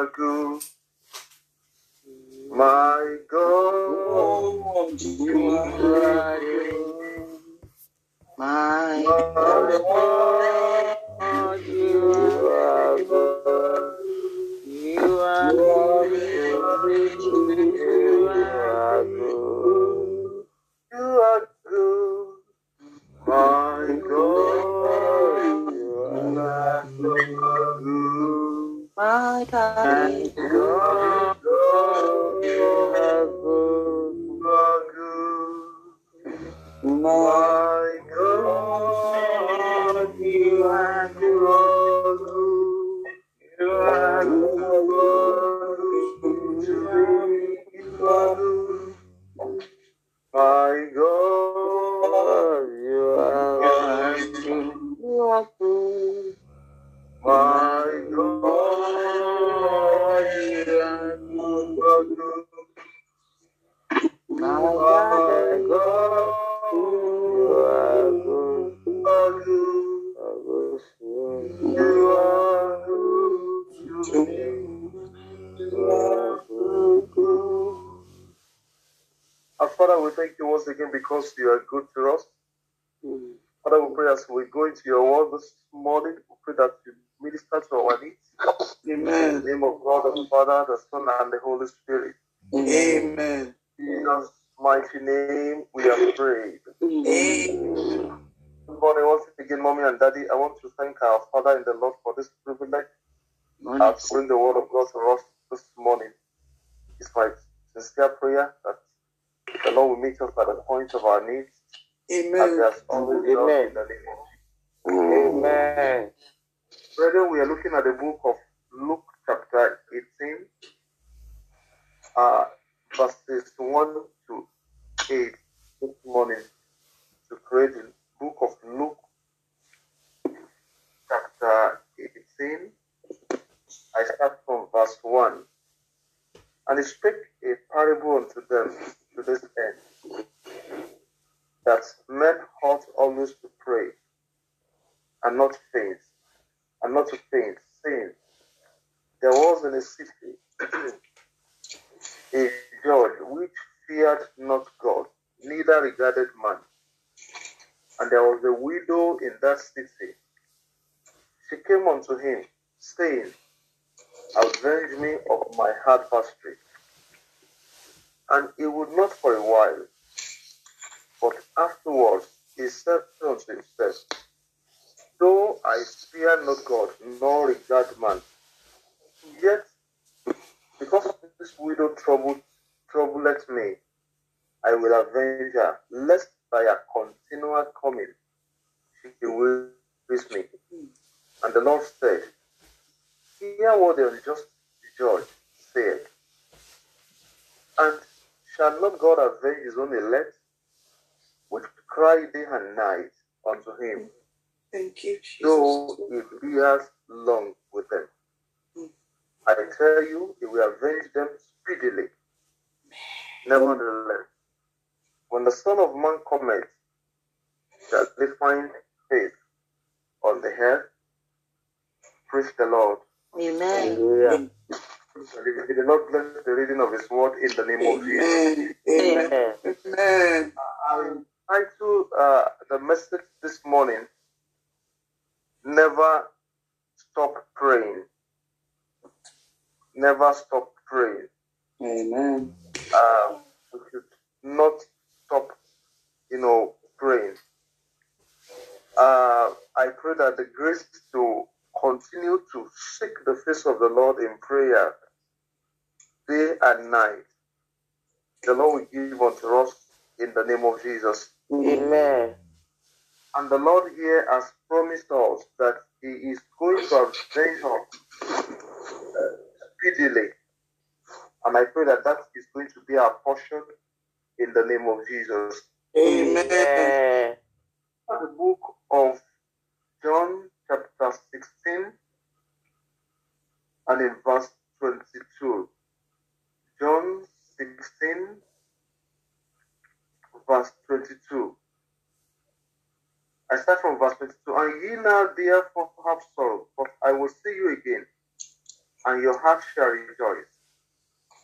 are good. My God, you are good. My God, you are good. You are good. You are good. you are good. My God, are good. My God, you are good. You are good. You are good. My God, You are good. You are good. Father, we thank you once again because you are good to us. Father, we pray as we go into your word this morning, we pray that you minister to our needs. Amen. In the name of God, the Father, the Son, and the Holy Spirit. Amen. In Jesus' mighty name, we have prayed. Amen. Good morning once again, Mommy and Daddy. I want to thank our Father in the Lord for this privilege uh, to bring the word of God to us this morning. It's my sincere prayer that the Lord will meet us at the point of our needs, as Amen. always Amen. in the name of Amen. Brethren, we are looking at the book of Luke, chapter 18, uh, verses 1 to 8 this morning. To pray the book of Luke, chapter 18. I start from verse 1. And he spake a parable unto them to this end, that men ought always to pray, and not faint, and not to faint, saying, There was in a city a judge which feared not God, neither regarded man. And there was a widow in that city. She came unto him, saying, Avenge me of my hard adversary. And he would not for a while. But afterwards he said unto himself, Though I fear not God, nor regard man, yet because this widow troubled troubleth me, I will avenge her, lest by a continual coming she will with me. And the Lord said, Hear what the unjust judge said. And shall not God avenge his own elect, which cry day and night unto him, Thank you, Jesus. though he bears long with them? Mm. I tell you, he will avenge them speedily. Nevertheless, when the Son of Man cometh, shall they find faith on the earth? Praise the Lord. Amen. Hallelujah. May the Lord bless the reading of His word in the name of Jesus. Amen. Amen. Amen. I title uh, the message this morning, Never Stop Praying. Never stop praying. Amen. Uh, we should not stop, you know, praying. Uh, I pray that the grace to continue to seek the face of the Lord in prayer day and night, the Lord will give unto us in the name of Jesus. Amen. And the Lord here has promised us that He is going to avenge us speedily. And I pray that that is going to be our portion in the name of Jesus. Amen. The book of John, chapter 16, and in verse 22. John 16, verse 22. I start from verse 22. And ye now therefore have sorrow, but I will see you again, and your heart shall rejoice.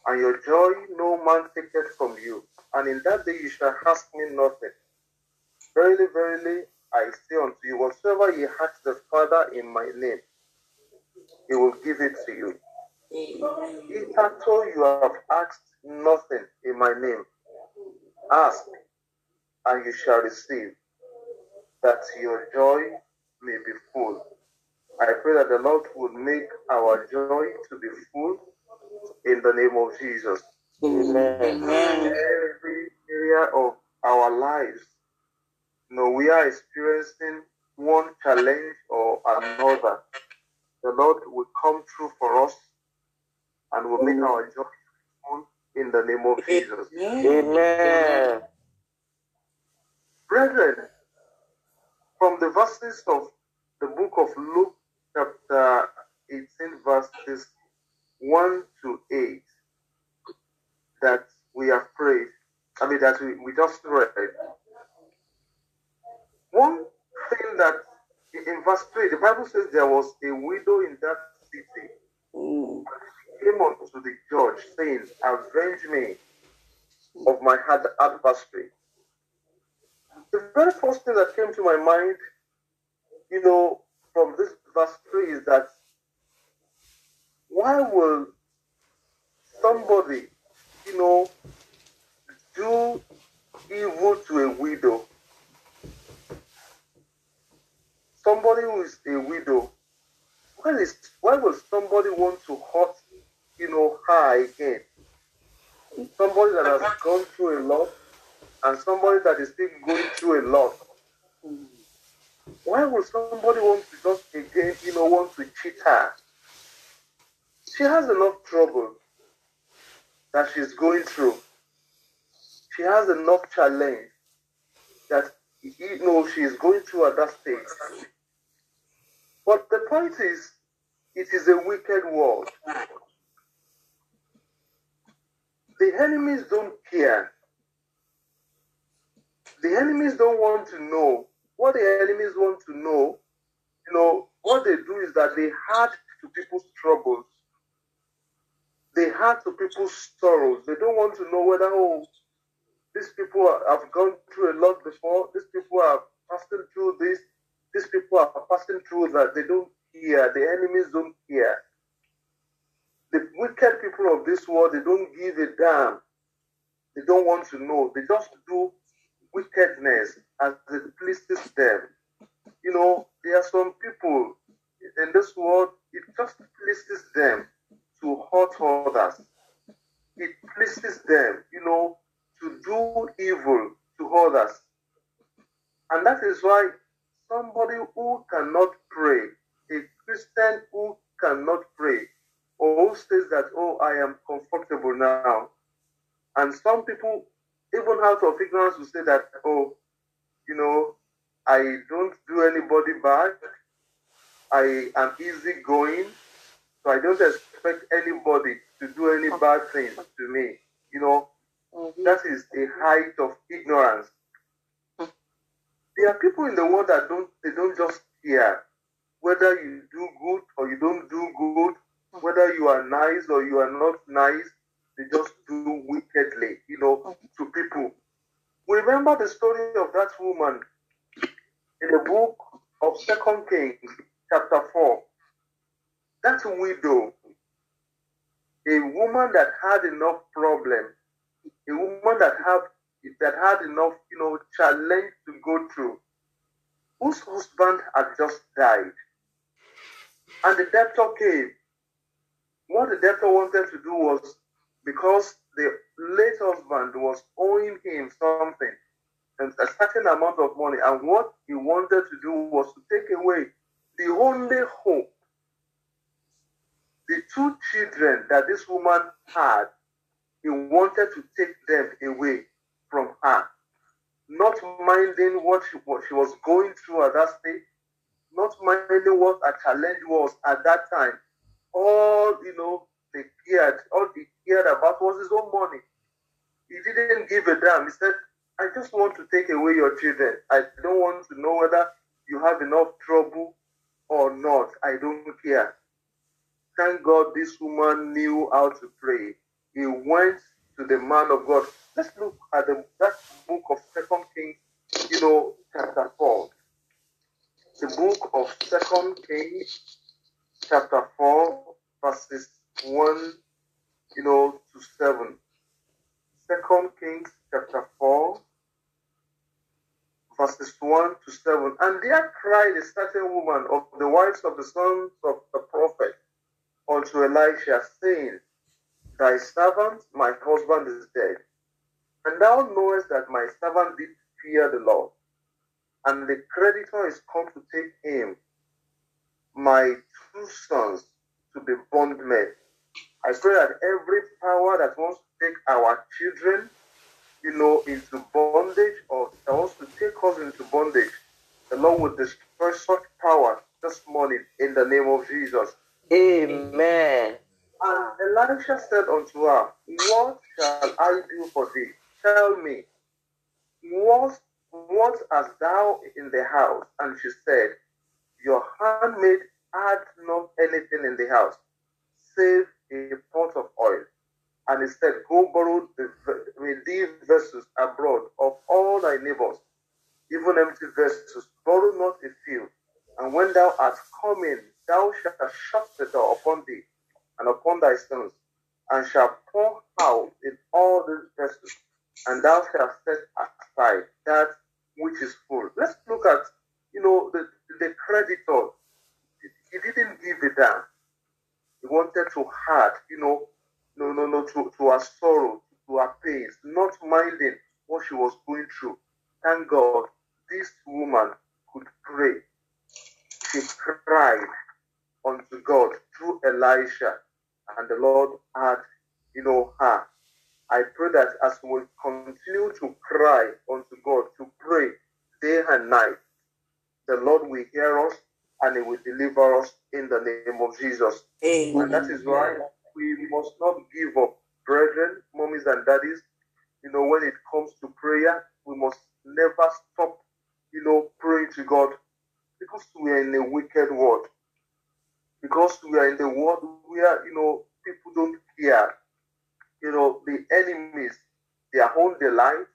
And your joy no man taketh from you. And in that day you shall ask me nothing. Verily, verily, I say unto you, whatsoever ye ask the Father in my name, he will give it to you. Hitherto you have asked nothing in my name. Ask, and you shall receive, that your joy may be full. I pray that the Lord would make our joy to be full in the name of Jesus. Amen. Amen. Every area of our lives, you know, we are experiencing one challenge or another. The Lord will come through for us and will make our joy in the name of Jesus. Amen. Brethren, from the verses of the book of Luke, chapter 18, verses 1 to 8, that we have prayed, I mean, that we, we just read. One thing that in verse 3, the Bible says there was a widow in that city mm. came unto the judge, saying, Avenge me of my ad- adversary. The very first thing that came to my mind, you know, from this verse 3 is that why will somebody, you know, do evil to a widow? Somebody who is a widow, why, is, why will somebody want to hurt, you know, her again? Somebody that has gone through a lot and somebody that is still going through a lot. Why would somebody want to just again, you know, want to cheat her? She has enough trouble that she's going through. She has enough challenge that you know she is going through at that stage. But the point is, it is a wicked world. The enemies don't care. The enemies don't want to know. What the enemies want to know, you know, what they do is that they add to people's troubles. They add to people's sorrows. They don't want to know whether, oh, these people have gone through a lot before. These people are passing through this. These people are passing through that. They don't care. The enemies don't care. The wicked people of this world, they don't give a damn. They don't want to know. They just do wickedness as it pleases them. You know, there are some people in this world, it just pleases them to hurt others. It pleases them, you know, to do evil to others. And that is why somebody who cannot pray, a Christian who cannot pray, or who says that, oh, I am comfortable now. And some people, even out of ignorance, will say that, oh, you know, I don't do anybody bad. I am easygoing. So I don't expect anybody to do any bad thing to me. You know, mm-hmm. that is a height of ignorance. Mm. There are people in the world that don't they don't just care whether you do good or you don't do good, mm. whether you are nice or you are not nice, they just do wickedly, you know, mm. to people. Remember the story of that woman in the book of Second Kings, chapter 4. That widow, a woman that had enough problem, a woman that had that had enough, you know, challenge to go through, whose husband had just died. And the debtor came. What the debtor wanted to do was because the late husband was owing him something, and a certain amount of money, and what he wanted to do was to take away the only hope, the two children that this woman had. He wanted to take them away from her, not minding what she, what she was going through at that stage, not minding what a challenge was at that time. All you know, they cared, all he cared about was his own money. He didn't give a damn. He said, I just want to take away your children. I don't want to know whether you have enough trouble or not. I don't care. Thank God this woman knew how to pray. He went to the man of God. Let's look at the, that book of Second Kings, you know, chapter 4. The book of Second Kings, chapter 4, verses 1, you know, to 7. Second Kings, chapter 4, verses 1 to 7. And there cried a certain woman of the wives of the sons of the prophet unto Elisha, saying, Thy servant, my husband, is dead. And thou knowest that my servant did fear the Lord. And the creditor is come to take him, my two sons, to be bondmen. I pray that every power that wants to take our children, you know, into bondage or that wants to take us into bondage, the Lord will destroy such power this morning in the name of Jesus. Amen. And Elisha said unto her, What shall I do for thee? Tell me, what, what hast thou in the house? And she said, Your handmaid had not anything in the house, save a pot of oil. And he said, Go borrow the, the these vessels abroad of all thy neighbors, even empty vessels, borrow not a few. And when thou art come in, thou shalt shut the door upon thee and upon thy sons, and shalt pour out in all these vessels, and thou shalt set aside that which is full. Let's look at, you know, the, the creditor. He didn't give it down. He wanted to hurt, you know, no, no, no, to, to her sorrow, to her pains, not minding what she was going through. Thank God, this woman could pray. She cried unto God through Elisha, and the Lord had, you know, her. I pray that as we continue to cry unto God, to pray day and night, the Lord will hear us and He will deliver us in the name of Jesus. And that is why we must not give up, brethren, mummies, and daddies. You know, when it comes to prayer, we must never stop, you know, praying to God because we are in a wicked world. Because we are in the world where, you know, people don't care. You know, the enemies, They are their own delight,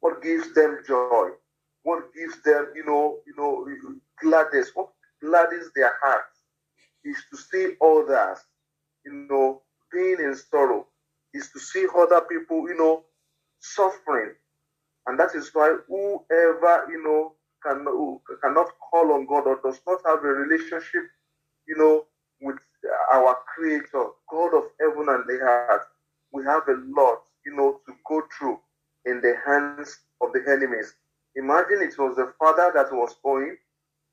what gives them joy, what gives them, you know, you know, gladness, what gladdens their hearts is to see others, you know, being in sorrow, is to see other people, you know, suffering. And that is why whoever, you know, can, cannot call on God or does not have a relationship, you know, with our Creator, God of heaven and the earth, we have a lot, you know, to go through in the hands of the enemies. Imagine it was the father that was going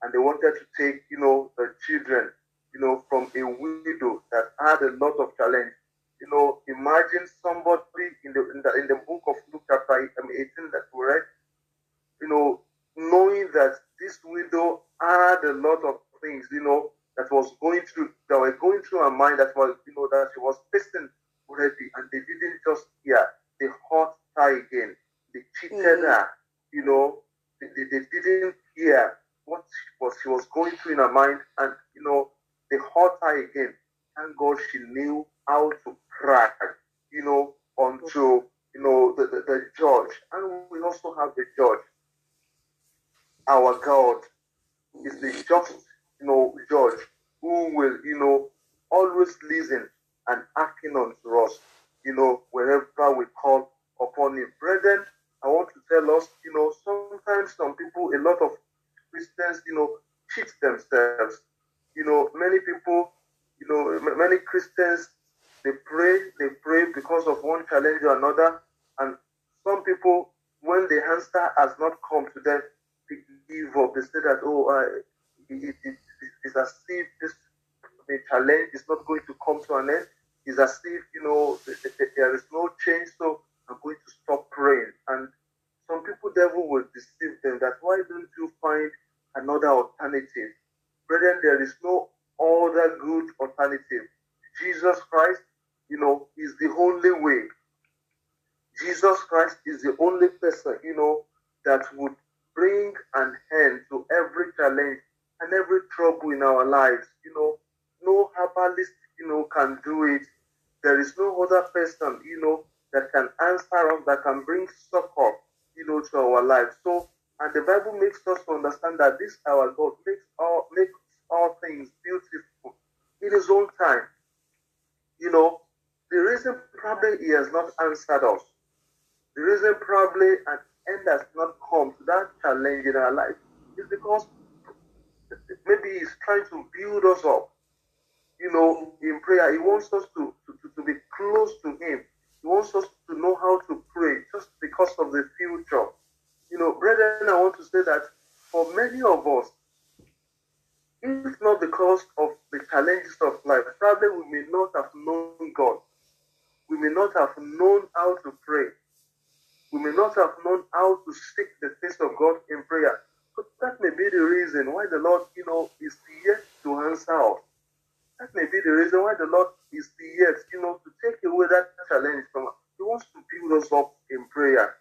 and they wanted to take, you know, the children, you know, from a widow that had a lot of challenge. You know, imagine somebody in the in the, in the book of Luke chapter um, 18 that we read, you know, knowing that this widow had a lot of things, you know, that was going through that were going through her mind that was, you know, that she was facing already, and they didn't just hear, they hurt her again. They cheated Mhm. her, you know, they, they, they didn't hear what she was she was going through in her mind, and you know, they hurt her again. Thank God she knew how to cry, you know, unto you know the, the, the judge. And we also have the judge. Our God is the just, you know, judge who will, you know, always listen and acting unto us, you know, wherever we call upon him. Brethren, I want to tell us, you know, sometimes some people, a lot of Christians, you know, cheat themselves. You know, many people, you know, many Christians, they pray, they pray because of one challenge or another. And some people, when the answer has not come to them, they give up. They say that, oh, it, it, it, it's as if this the challenge is not going to come to an end. It's as if, you know, th- th- th- there is no change, so I'm going to stop praying. And some people, devil will deceive them that why don't you find another alternative? Brethren, there is no other good alternative. Jesus Christ, you know, is the only way. Jesus Christ is the only person, you know, that would bring an end to every challenge and every trouble in our lives. You know, no herbalist, you know, can do it. There is no other person, you know, that can answer us, that can bring succor, you know, to our lives. So, and the Bible makes us to understand that this our God makes all makes all things beautiful in His own time. You know, the reason probably He has not answered us, the reason probably an end has not come to that challenge in our life is because maybe He's trying to build us up. You know, in prayer, He wants us to, to, to be close to Him. He wants us to know how to pray just because of the future. You know, brethren, I want to say that for many of us, if not because of the challenges of life, probably we may not have known God. We may not have known how to pray. We may not have known how to seek the face of God in prayer. But that may be the reason why the Lord, you know, is yet to answer us. That may be the reason why the Lord is yet, you know, to take away that challenge from us. He wants to build us up in prayer.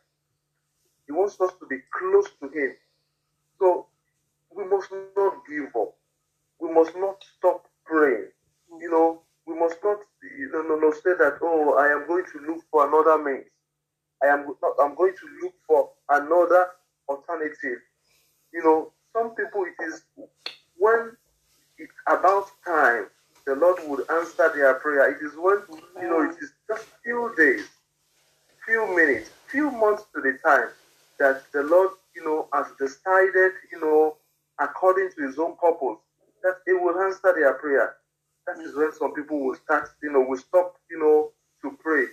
He wants us to be close to Him. So we must not give up. We must not stop praying. You know, we must not, you know, no, say that, oh, I am going to look for another means. I am I'm going to look for another alternative. You know, some people it is when it's about time the Lord would answer their prayer. It is when you know it is just few days, few minutes, few months to the time that the Lord, you know, has decided, you know, according to his own purpose, that he will answer their prayer. That is when some people will start, you know, will stop, you know, to pray.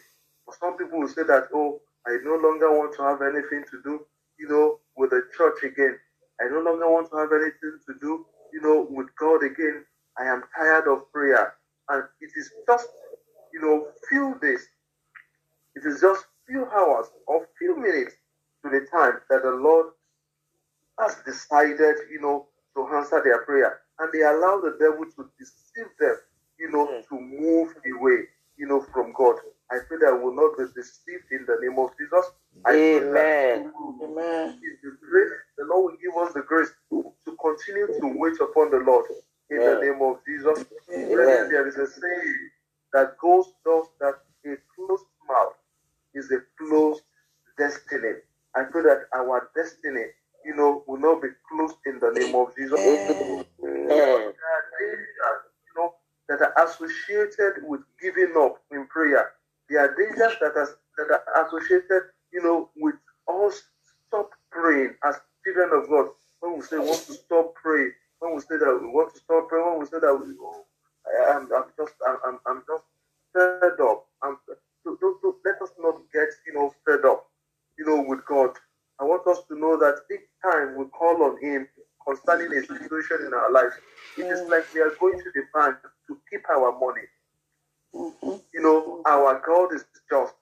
Or some people will say that, oh, I no longer want to have anything to do, you know, with the church again. I no longer want to have anything to do, you know, with God again. I am tired of prayer. And it is just, you know, few days. It is just few hours or few minutes to the time that the Lord has decided, you know, to answer their prayer. And they allow the devil to deceive them, you know, Mm. to move away, you know, from God. I pray that I will not be deceived in the name of Jesus. I Amen. Amen. the grace, the Lord will give us the grace to continue to wait upon the Lord in the name of Jesus. Amen. Brethren, there is a saying that goes thus that a closed mouth is a closed destiny. I pray that our destiny, you know, will not be closed in the name of Jesus. Amen. Amen. There are dangers, you know, that are associated with giving up in prayer. There are dangers that are that are associated, you know, with us stop praying as children of God. When we say we want to stop praying, when we say that we want to stop praying, when we say that we, oh, I, am I'm just, I'm, I'm, I'm just fed up. I'm, so, so, so let us not get, you know, fed up, you know, with God. I want us to know that each time we call on Him concerning a situation in our life, it is mm. like we are going to the bank to keep our money. Mhm. You know, mm-hmm. our God is just.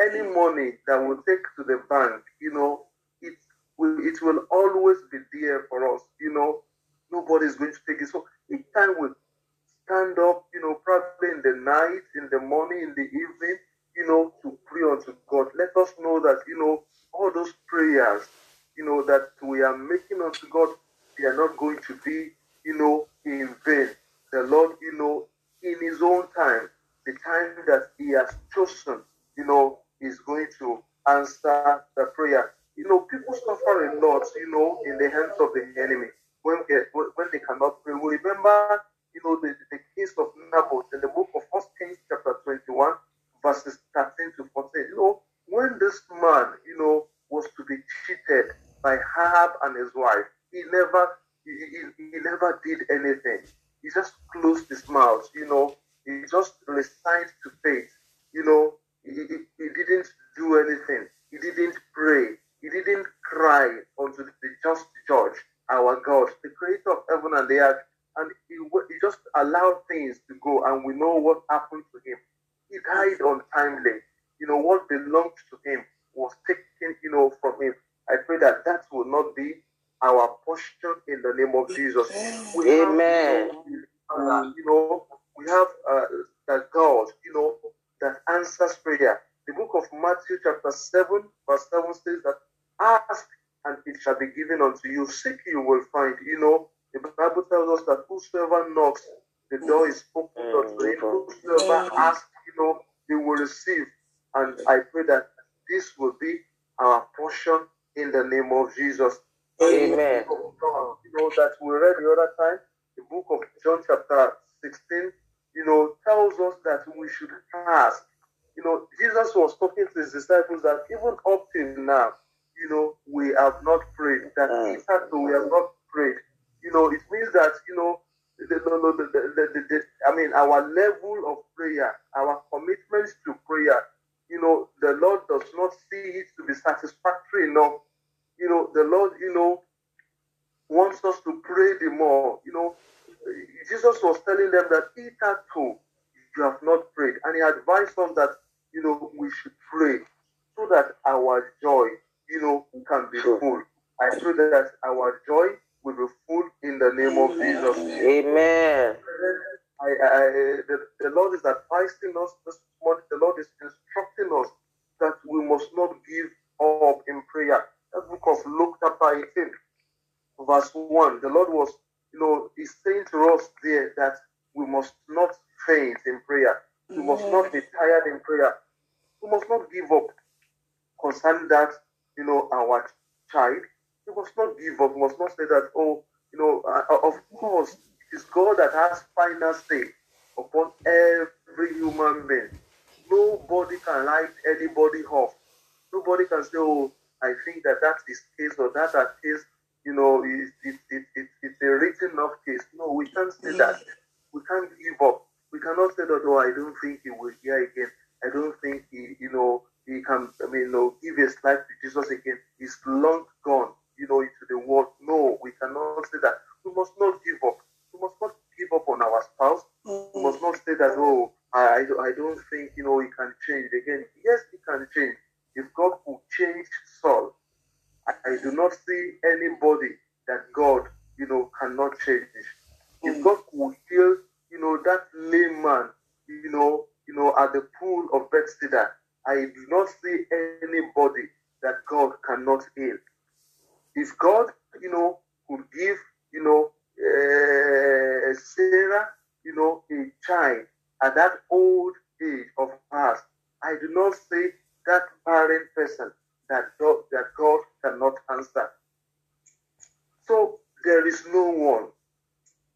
Any mm. money that we take to the bank, you know, it will it will always be there for us. You know, nobody is going to take it. So each time we stand up, you know, probably in the night, in the morning, in the evening, you know, to pray unto God. Let us know that, you know, all those prayers, you know, that we are making unto God, they are not going to be, you know, in vain. The Lord, you know, in His own time, the time that He has chosen, you know, is going to answer the prayer. You know, people suffer a lot, you know, in the hands of the enemy when eh, they, when they cannot pray. We remember, you know, the, the case of Naboth in the book of First Kings chapter 21, verses 13 to 14. You know, when this man, you know, was to be cheated by Ahab and his wife, he never he, he, he never did anything. He just closed his mouth, you know, he just resigned to faith, you know, he, he, he didn't do anything. He didn't pray. He didn't cry unto the just judge, our God, the creator of heaven and the earth. And he, he just allowed things to go, and we know what happened to him. He died untimely. You know, what belonged to him was taken, you know, from him. I pray that that will not be our portion in the name of Jesus. We Amen. you know, uh, you know, we have uh, that God, you know, that answers prayer. The book of Matthew, chapter 7, verse 7 says that ask and it shall be given unto you. Seek you will find. You know, the Bible tells us that whosoever knocks, the the door is open unto him. Whosoever asks, you know, they will receive. And I pray that this will be our portion in the name of Jesus. Amen. You know that we read the other time, the book of John chapter 16, you know, tells us that we should ask. You know, Jesus was talking to his disciples that even up till now, you know, we have not prayed. That Mm. in fact, we have not prayed. You know, it means that, you know, the, no, no, the, the, I mean, our level of prayer, our commitment to prayer, you know, the Lord does not see it to be satisfactory enough. You know, the Lord, you know, wants us to pray the more. You know, Jesus was telling them that hitherto you have not prayed, and he advised us that you know we should pray so that our joy, you know, can be Sure. full. I pray that our joy will be full in the name of Jesus. Amen. I, I, the, the Lord is advising us this morning. The Lord is instructing us that we must not give up in prayer. The book of Luke chapter 18, verse 1. The Lord was, you know, He's saying to us there that we must not faint in prayer. We must not be tired in prayer. We must not give up concerning that, you know, our child. We must not give up. We must not say that, oh, you know, uh, of course, it is God that has final say upon every human being. Nobody can write anybody off. Nobody can say, oh, I think that that is case or that that case, you know, it, it, it, it, it's a written off case. No, we can't say that. We can't give up. We cannot say that, oh, I don't think he will hear again. I don't think he, you know, he can, I mean, you know, give his life to Jesus again. He's long gone, you know, into the world. No, we cannot say that. We must not give up. We must not give up on our spouse. We must not say that, oh, I, I, don't- think, you know, he can change again. Yes, he can change. If God could change Saul, I, I do not see anybody that God, you know, cannot change. If God could heal, you know, that lame man, you know, you know, at the pool of Bethesda, I do not see anybody that God cannot heal. If God, you know, could give, you know, uh, Sarah, you know, a child at that old age of hers, I do not see that barren person that God, that God cannot answer. So there is no one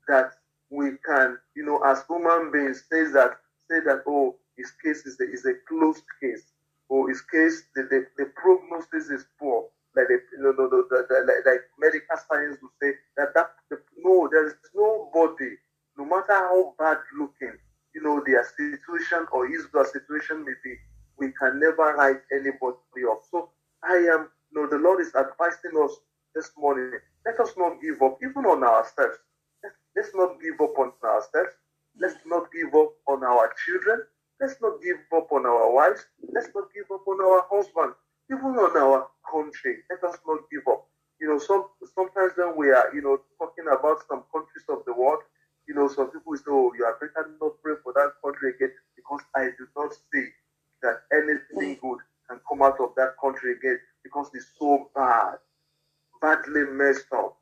that we can, you know, as human beings, say that say that oh, his case is a, is a closed case, or his case the, the, the prognosis is poor, like the, no, no, no, the, the, like, like medical science would say that that the, no, there is nobody, no matter how bad looking, you know, their situation or his or situation may be, we can never write anybody off. So I am, you know, the Lord is advising us this morning. Let us not give up, even on ourselves. Let's, not give up on ourselves. Let's not give up on our children. Let's not give up on our wives. Let's not give up on our husband. Even on our country. Let us not give up. You know, some sometimes when we are, you know, talking about some countries of the world, you know, some people say, oh, you are better not pray for that country again because I do not see that anything mm. good can come out of that country again because it's so bad, badly messed up.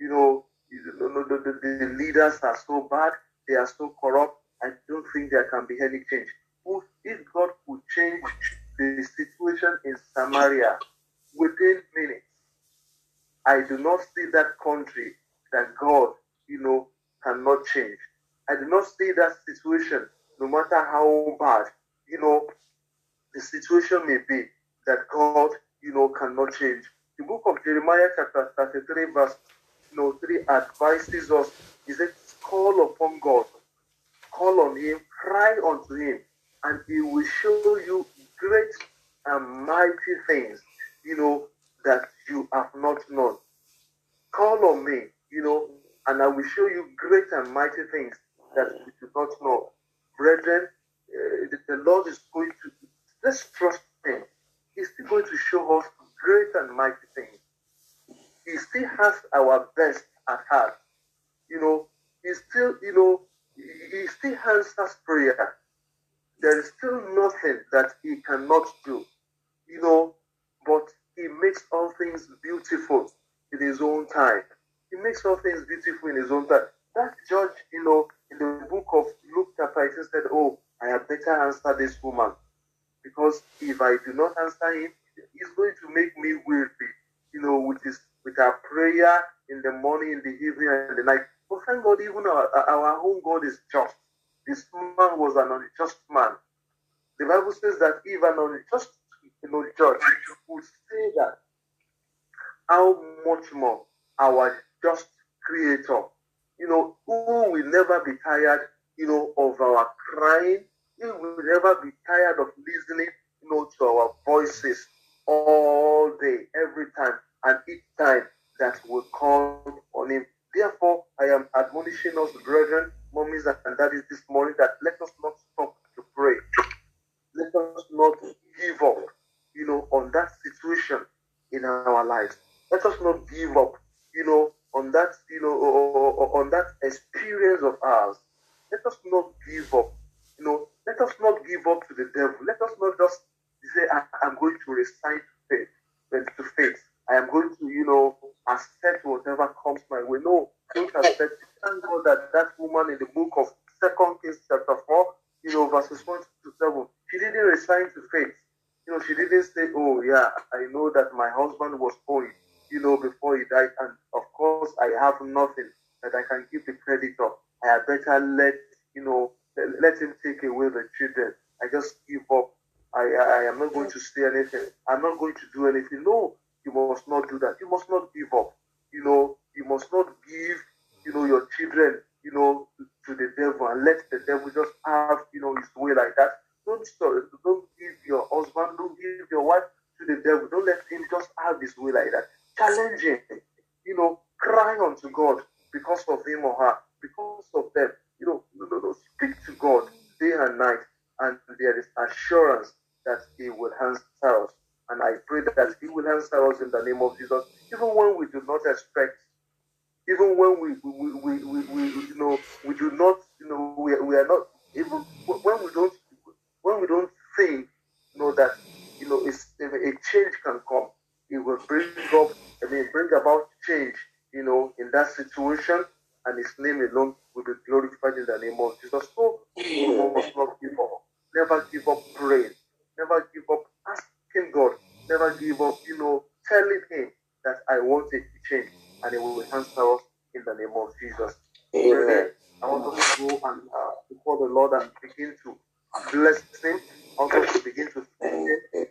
You know, the, the, the leaders are so bad, they are so corrupt. I don't think there can be any change. If God could change the situation in Samaria within minutes, I do not see that country that God, you know, cannot change. I do not see that situation, no matter how bad, you know, the situation may be, that God, you know, cannot change. The book of Jeremiah, chapter 33, verse you know, 3 advises us, he says, call upon God, call on him, cry unto him, and he will show you great and mighty things, you know, that you have not known. Call on me, you know, and I will show you great and mighty things that you do not know. Brethren, uh, the, the Lord is going to, let's trust him. He's still going to show us great and mighty things. He still has our best at heart. You know, he still, you know, he still answers prayer. There is still nothing that he cannot do. You know, but he makes all things beautiful in his own time. He makes all things beautiful in his own time. That judge, you know, in the book of Luke chapter 18 said, Oh, I had better answer this woman. Because if I do not answer him, he's going to make me weary, you know, with his with our prayer in the morning, in the evening, and the night. But thank God, even our, our own God is just. This man was an unjust man. The Bible says that even unjust you know, judge would say that how much more our just creator, you know, who will never be tired, you know, of our crying, he will never be tired of listening, you know, to our voices all day, every time, and each time that we call on him. Therefore, I am admonishing us, brethren, mummies, and daddies this morning that let us not stop to pray. Let us not give up, you know, on that situation in our lives. Let us not give up, you know, on that, you know, on that experience of ours. Let us not give up, you know. Let us not give up to the devil. Let us not just say, I, am going to resign to faith, to faith. I am going to, you know, accept whatever comes my way. No, don't accept. Thank God that that woman in the book of Second Kings chapter four, you know, verses one to seven, she didn't resign to faith. You know, she didn't say, "Oh yeah, I know that my husband was going, you know, before he died, and of course I have nothing that I can give the creditor. I had better let you know, let him take away the children. I just give up. I, I am not going to say anything. I'm not going to do anything. No, you must not do that. You must not give up. You know, you must not give, you know, your children, you know, to, to the devil and let the devil just have, you know, his way like that. Don't don't give your husband, don't give your wife to the devil. Don't let him just have his way like that. Challenge him, you know, cry unto God because of him or her, because of them. You know, no, no, no. Speak to God day and night, and there is assurance that He will answer us. And I pray that He will answer us in the name of Jesus, even when we do not expect, even when we, we, we, we, we you know, we do not, you know, we, we are not, even when we don't, when we don't think, you know, that, you know, a change can come. It will bring up, I mean, bring about change, you know, in that situation, and His name alone will be glorified in the name of Jesus. So we must not give up. Never give up praying. Never give up asking God. Never give up, you know, telling Him that I want it to change, and He will answer us in the name of Jesus. Amen. I want us to go and uh, before the Lord and begin to bless Him. I want us to begin to thank Him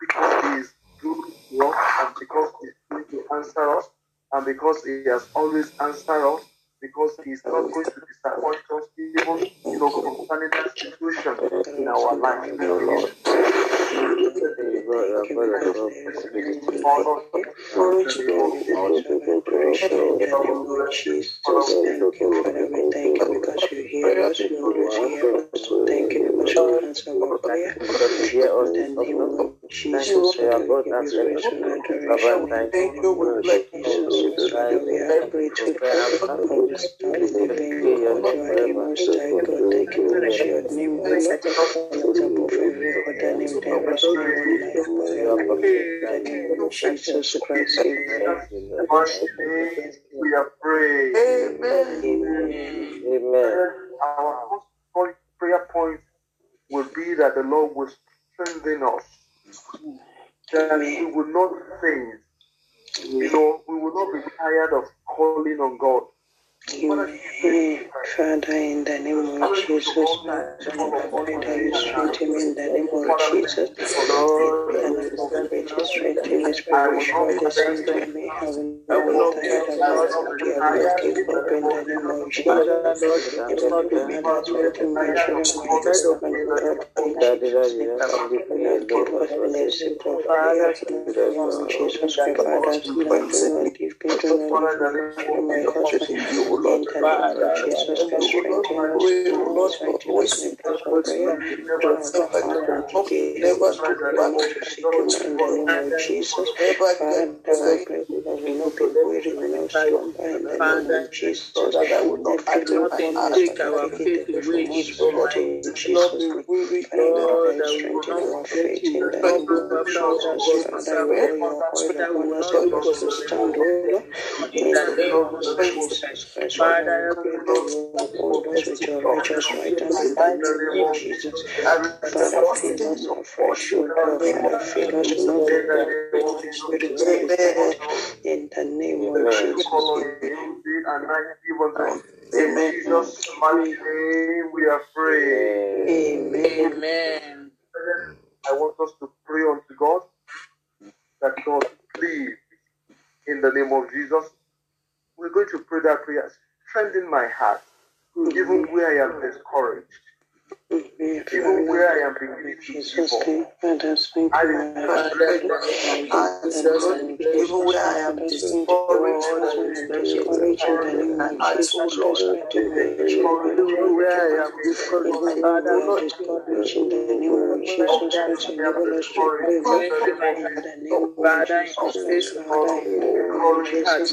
because He is good to and because He's going to answer us and because He has always answered us because He's not going to disappoint us even you know concerning that situation in our life. Thank you because you hear us, you always hear us. Thank you because you answer our prayer. In the name of Jesus, we give you praise and adoration. Thank you, we bless Jesus, Father, we are grateful for this living God. You are the most high God. Thank you because your name, O Lord, is above every other name. There is no one like you. In the name of Jesus Christ, amen. We are praying. Amen. Amen. Our first point, prayer point will be that the Lord will strengthen us. That we will not faint. You know, we will not be tired of calling on God. Amen. Father, in the name of Jesus, Lord, that you in the name of Jesus. Lord, And not of in the name of Jesus. God, in name. Not give up in the name of Jesus, Father, husband. In the name of Jesus, Us, strengthen us in place of prayer. Our Never to to in the name of Jesus. Father, we pray that we will not be weary, we will not slumber in the name of Jesus. Every lukewarmness, Father, take it away from us, Lord, in Jesus' name. Father, that you strengthen our faith in the name of Jesus. Father, you pour your oil upon us, help us to stand, O in the name of Jesus Christ. Christ, Father, we pray that you uphold us with your righteous right hand in the name of Jesus. Father, fill us afresh, O God, Father, fill us with Holy Spirit, in the name of Jesus. In Jesus' mighty name, we are praying. Amen. Amen. I want us to pray unto God that God, please, in the name of Jesus, we're going to pray that prayer. Strengthen my heart, even where I am discouraged. Even where I am Jesus' up. name, Father, thank I am Father, Jesus, and even where I am discouraged, discouraged Christ, strengthen my children. even where I am discouraged, Father, we are Lord, discouraged in the name of Jesus us to pray in the in name of Father, Jesus Father, in the name of Jesus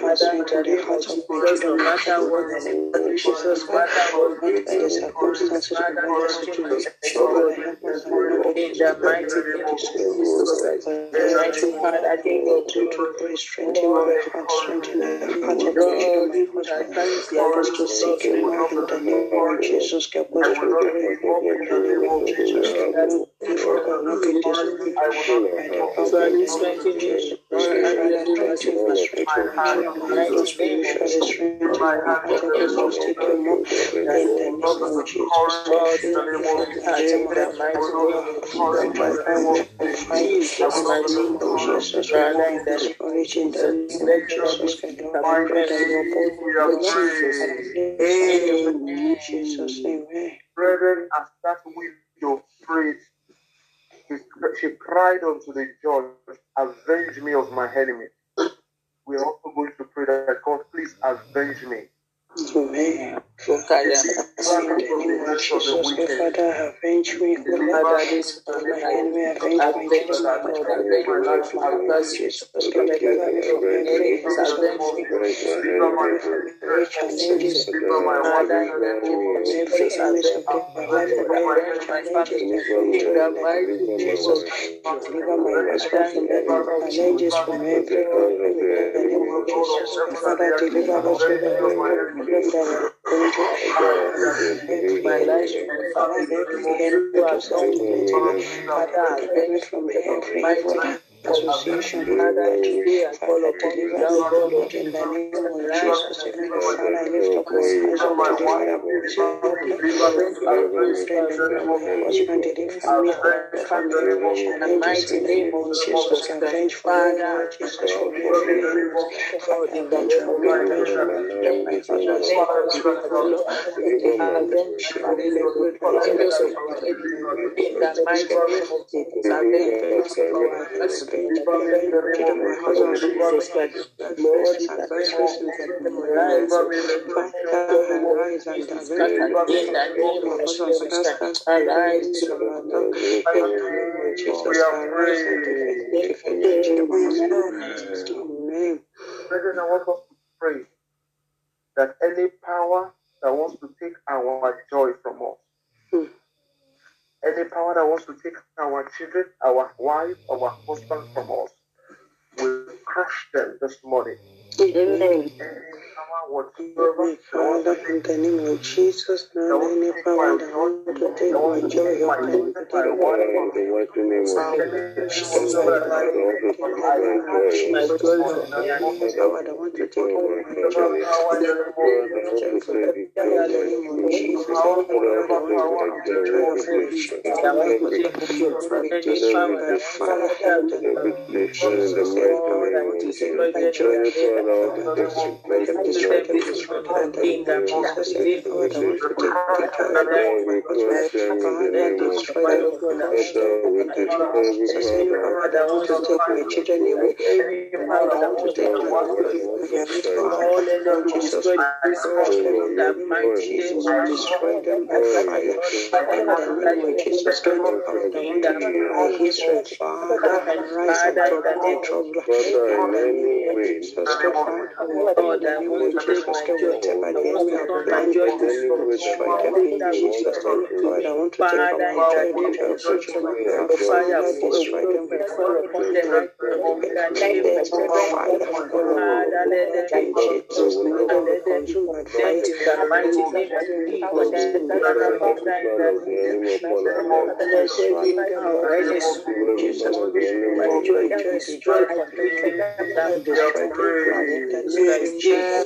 Father, in the name of Jesus, no matter what the of situation, Jesus matter what the circumstances, Father, situation, of Father, my children, Lord, Help us you of Jesus. Father, my help us to seek you more in in my in in let. Brethren, as that widow prayed, she, cried unto the judge, Avenge me of my enemy. We are also going to pray that God, please avenge me. Amen. Father, deliver us from every through. My life, deliver me from association. Father, today I call upon you, me, God in the name of Jesus. and Even Father, I lift up my eyes unto thee, Father, please help me. Avenge my praise, Deliver avenge my husband, deliver me, O Lord, from family. In the challenges mighty in the name name of of Jesus. Jesus Christ. Avenge for me, Father, Jesus, from every enemies. Lord, in the avenge name for of me, avenge for my children, my in the name of Jesus, Lord, the name of avenge Jesus. For us, angels of deliver us God. in the In the mighty name of Jesus, avenge for our Jesus I want us to pray that any power that wants to take our joy from us, Hmm. Any power that wants to take our children, our wife, our husband from us, will crush them this morning. Amen. Amen. Father, in the name of Jesus, now any power that want to take my joy, help them to take my. Father, destroy them, crush them, in the name of Jesus, any power that wants to take my children away, power that wants to take my husband away, Father, Lord. Jesus,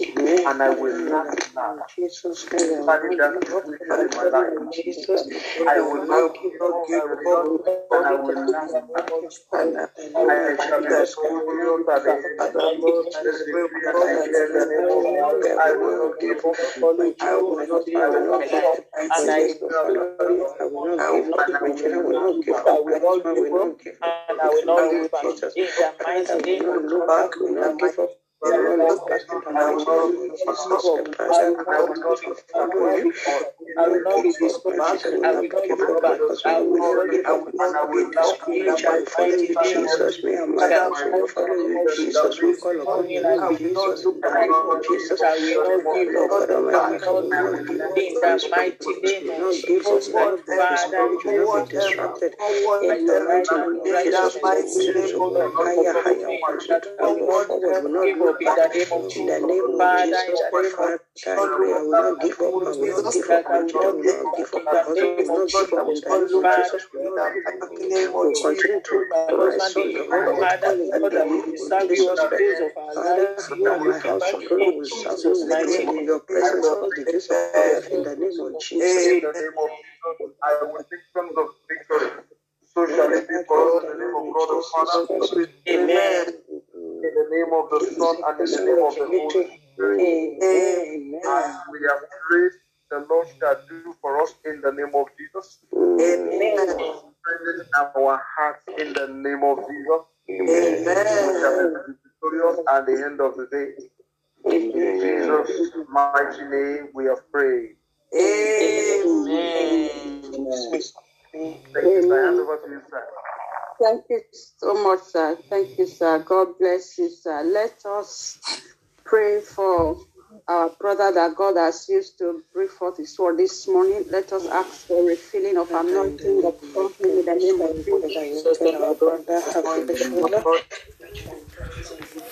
And I will not now. Jesus'. Study that in my life. Jesus, I will not give up, I will not, and I will not now. I shall be victorious at the end. Let's decree and declare in the name of Jesus. I will not give up. I will not give up. And I will not give up. Children will not give up. Husband will not give up. And I will not give. Jesus. In the mighty Father, name will of not look back, will not give up. The you. Jesus. We up in the name of In the name Father, in the name of Father, I pray I will not give up. I will not give up. Will not give up. Will not give up. The of Jesus, we will not give up. We will continue to rise on the word of God in the name of Jesus Christ. Father, and my house of God will serve you with in your presence all the days of my life. In the name of Jesus. In the name of Jesus, I will take songs of victory. So shall it be for us in the name of God the Father. Amen. In the name of the Son and in the name of the Holy Spirit. Amen. As we have prayed, the Lord shall do for us in the name of Jesus. Amen. Strengthen our hearts in the name of Jesus. Amen. We shall be victorious at the end of the day. In Jesus' mighty name, we have prayed. Amen. Thank you, sir. Hand over to you, sir. Thank you so much, sir. Thank you, sir. God bless you, sir. Let us pray for our brother that God has used to bring forth his word this morning. Let us ask for a refilling of anointing of something in the name of Jesus.